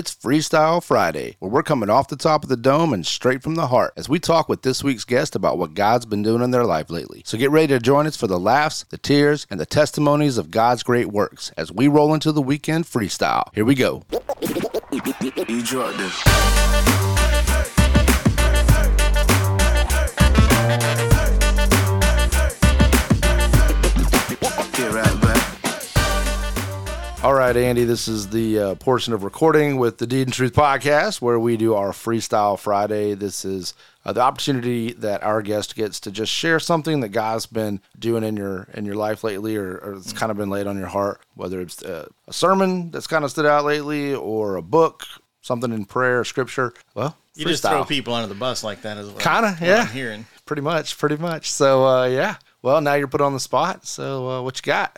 It's Freestyle Friday, where we're coming off the top of the dome and straight from the heart as we talk with this week's guest about what God's been doing in their life lately. So get ready to join us for the laughs, the tears, and the testimonies of God's great works as we roll into the weekend freestyle. Here we go. right, Andy, this is the uh, portion of recording with the Deed and Truth podcast where we do our Freestyle Friday. This is uh, the opportunity that our guest gets to just share something that God's been doing in your in your life lately, or, or it's kind of been laid on your heart, whether it's uh, a sermon that's kind of stood out lately, or a book, something in prayer, scripture. Well, You just throw people under the bus like that as well. Kinda, yeah. I'm hearing. pretty much, pretty much. So, uh, yeah. Well, now you're put on the spot. So, uh, what you got?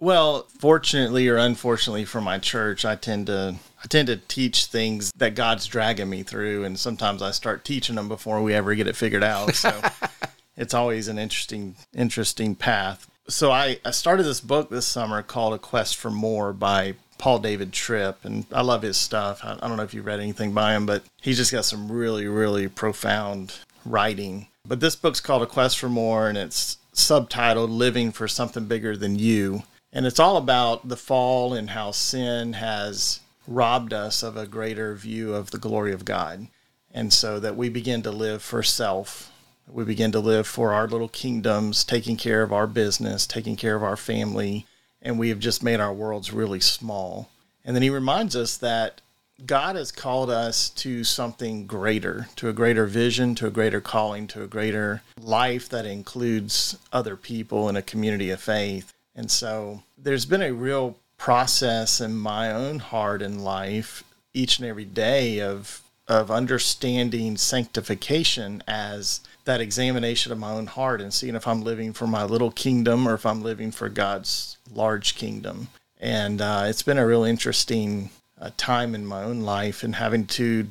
Well, fortunately or unfortunately for my church, I tend to I tend to teach things that God's dragging me through, and sometimes I start teaching them before we ever get it figured out. So it's always an interesting interesting path. So I, I started this book this summer called A Quest for More by Paul David Tripp, and I love his stuff. I, I don't know if you've read anything by him, but he's just got some really, really profound writing. But this book's called A Quest for More, and it's subtitled Living for Something Bigger Than You. And it's all about the fall and how sin has robbed us of a greater view of the glory of God. And so that we begin to live for self. We begin to live for our little kingdoms, taking care of our business, taking care of our family. And we have just made our worlds really small. And then he reminds us that God has called us to something greater, to a greater vision, to a greater calling, to a greater life that includes other people in a community of faith. And so there's been a real process in my own heart and life each and every day of of understanding sanctification as that examination of my own heart and seeing if I'm living for my little kingdom or if I'm living for God's large kingdom. And uh, it's been a real interesting uh, time in my own life and having to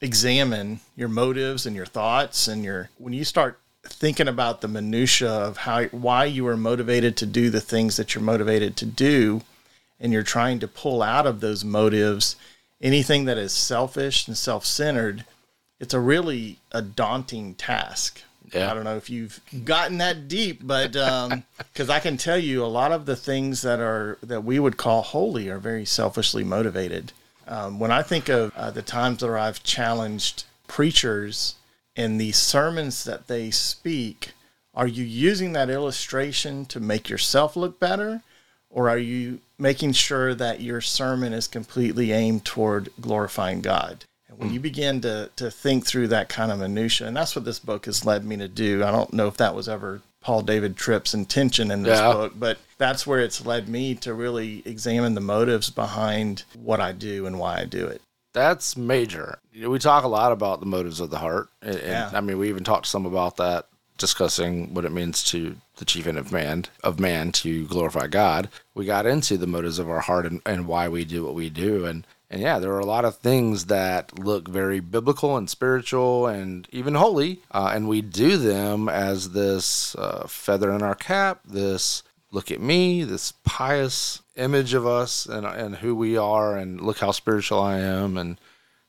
examine your motives and your thoughts and your when you start thinking about the minutia of how why you are motivated to do the things that you're motivated to do and you're trying to pull out of those motives anything that is selfish and self-centered it's a really a daunting task Yeah. i don't know if you've gotten that deep but um because i can tell you a lot of the things that are that we would call holy are very selfishly motivated um, when i think of uh, the times where i've challenged preachers and the sermons that they speak are you using that illustration to make yourself look better or are you making sure that your sermon is completely aimed toward glorifying God? And when hmm. you begin to, to think through that kind of minutia, and that's what this book has led me to do. I don't know if that was ever Paul David Tripp's intention in this Yeah. book, but that's where it's led me to really examine the motives behind what I do and why I do it. That's major. We talk a lot about the motives of the heart, and, and, Yeah. I mean, we even talked some about that, discussing what it means to the chief end of man of man to glorify God. We got into the motives of our heart and, and why we do what we do, and and yeah, there are a lot of things that look very biblical and spiritual and even holy, uh, and we do them as this uh, feather in our cap, this look at me, this pious image of us and and who we are, and look how spiritual I am, and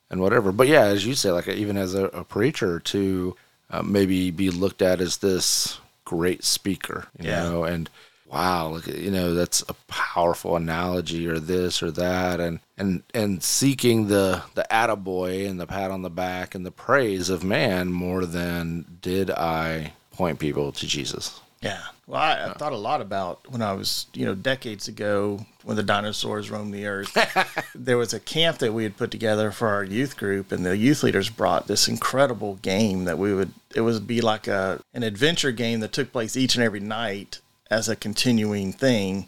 and whatever. But yeah, as you say, like even as a, a preacher, to uh, maybe be looked at as this great speaker, you Yeah. know, and wow, look at, you know, that's a powerful analogy or this or that, and and and seeking the the attaboy and the pat on the back and the praise of man more than did I point people to Jesus. Yeah. Well, I, I thought a lot about when I was, you know, decades ago when the dinosaurs roamed the earth. there was a camp that we had put together for our youth group, and the youth leaders brought this incredible game that we would. It would be like a an adventure game that took place each and every night as a continuing thing,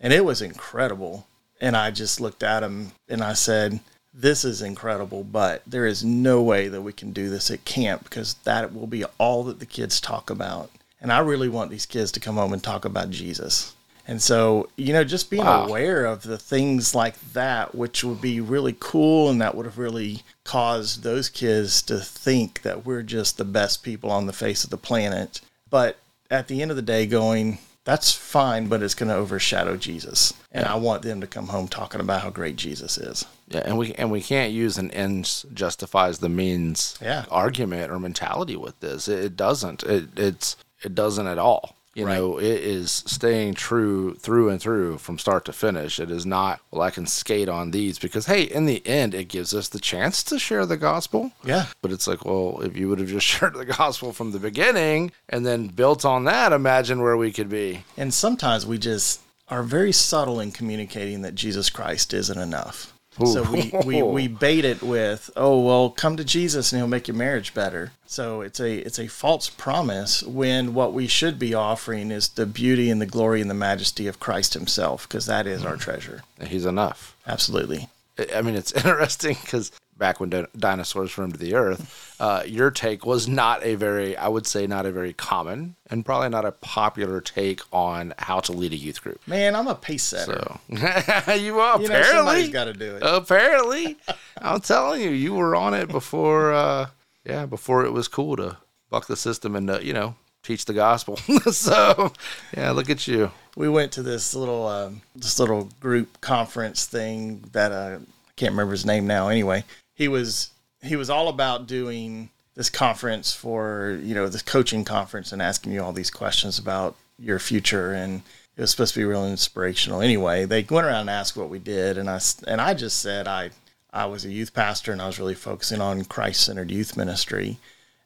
and it was incredible. And I just looked at them and I said, "This is incredible, but there is no way that we can do this at camp because that will be all that the kids talk about." And I really want these kids to come home and talk about Jesus. And so, you know, just being Wow. aware of the things like that, which would be really cool and that would have really caused those kids to think that we're just the best people on the face of the planet. But at the end of the day, going, that's fine, but it's going to overshadow Jesus. And I want them to come home talking about how great Jesus is. Yeah, and we and we can't use an ends justifies the means Yeah. argument or mentality with this. It, it doesn't. It it's it doesn't at all. You Right. know, it is staying true through and through from start to finish. It is not, well, I can skate on these because, hey, in the end, it gives us the chance to share the gospel. Yeah. But it's like, well, if you would have just shared the gospel from the beginning and then built on that, imagine where we could be. And sometimes we just are very subtle in communicating that Jesus Christ isn't enough. So we, we, we bait it with, oh well, come to Jesus and he'll make your marriage better. So it's a it's a false promise when what we should be offering is the beauty and the glory and the majesty of Christ Himself, because that is our hmm. treasure. He's enough. Absolutely. I mean, it's interesting because back when di- dinosaurs roamed the earth, uh, your take was not a very, I would say, not a very common and probably not a popular take on how to lead a youth group. Man, I'm a pace setter. So you are you apparently, got to do it. apparently, I'm telling you, you were on it before. Uh, yeah, before it was cool to buck the system and uh, you know teach the gospel. so yeah, look at you. we went to this little um, this little group conference thing that uh, I can't remember his name now. Anyway, he was he was all about doing this conference for you know this coaching conference and asking you all these questions about your future and it was supposed to be real inspirational. Anyway, they went around and asked what we did and I and I just said I I was a youth pastor and I was really focusing on Christ centered youth ministry.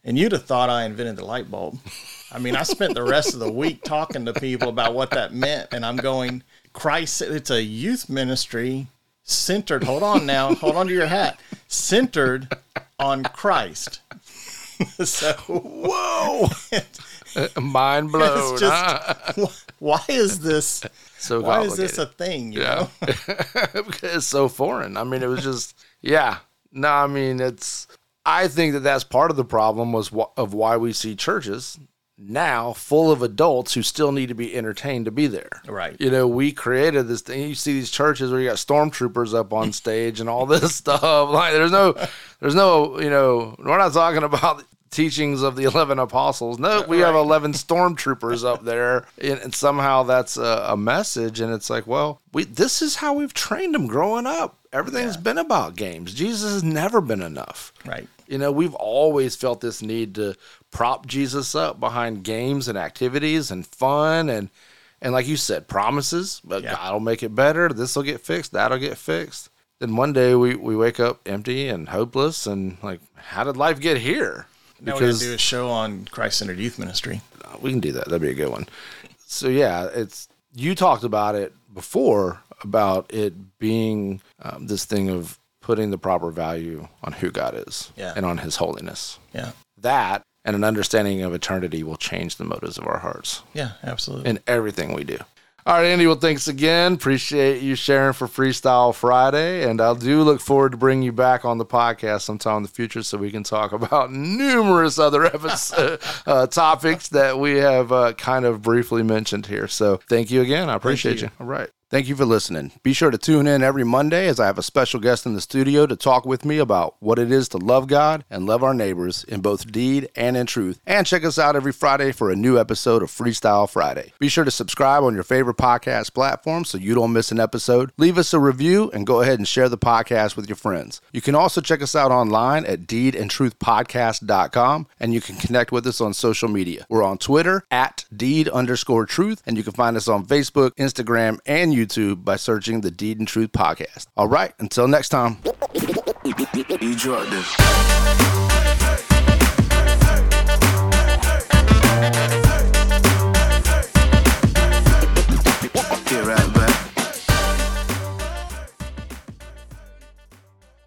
And you'd have thought I invented the light bulb. I mean, I spent the rest of the week talking to people about what that meant, and I'm going, Christ, it's a youth ministry centered. Hold on now, hold on to your hat. Centered on Christ. so, Whoa, mind blown. it's huh? why is this? so Why is this a thing? You Yeah. know? because it's so foreign. I mean, it was just, yeah. No, I mean, it's, I think that that's part of the problem was wh- of why we see churches now full of adults who still need to be entertained to be there. Right. You know, we created this thing. You see these churches where you got stormtroopers up on stage and all this stuff. Like, there's no, there's no, you know, we're not talking about teachings of the 11 apostles. No, we have 11 stormtroopers up there. And, and somehow that's a, a message. And it's like, well, we, this is how we've trained them growing up. Everything's Yeah. been about games. Jesus has never been enough. Right. You know, we've always felt this need to prop Jesus up behind games and activities and fun and and like you said, promises. But Yeah. God will make it better. This will get fixed. That'll get fixed. Then one day we, we wake up empty and hopeless and like, how did life get here? Now we're going to do a show on Christ centered youth ministry. Uh, we can do that. That'd be a good one. So yeah, it's you talked about it before about it being um, this thing of putting the proper value on who God is Yeah. and on His holiness. Yeah. That and an understanding of eternity will change the motives of our hearts Yeah, absolutely. in everything we do. All right, Andy. Well, thanks again. Appreciate you sharing for Freestyle Friday, and I do look forward to bringing you back on the podcast sometime in the future so we can talk about numerous other episode, uh, topics that we have uh, kind of briefly mentioned here. So, thank you again. I appreciate you. you. All right. Thank you for listening. Be sure to tune in every Monday as I have a special guest in the studio to talk with me about what it is to love God and love our neighbors in both deed and in truth. And check us out every Friday for a new episode of Freestyle Friday. Be sure to subscribe on your favorite podcast platform so you don't miss an episode. Leave us a review and go ahead and share the podcast with your friends. You can also check us out online at deedandtruthpodcast.com and you can connect with us on social media. We're on Twitter at deed underscore truth and you can find us on Facebook, Instagram, and YouTube by searching the Deed and Truth Podcast. All right, until next time. You this.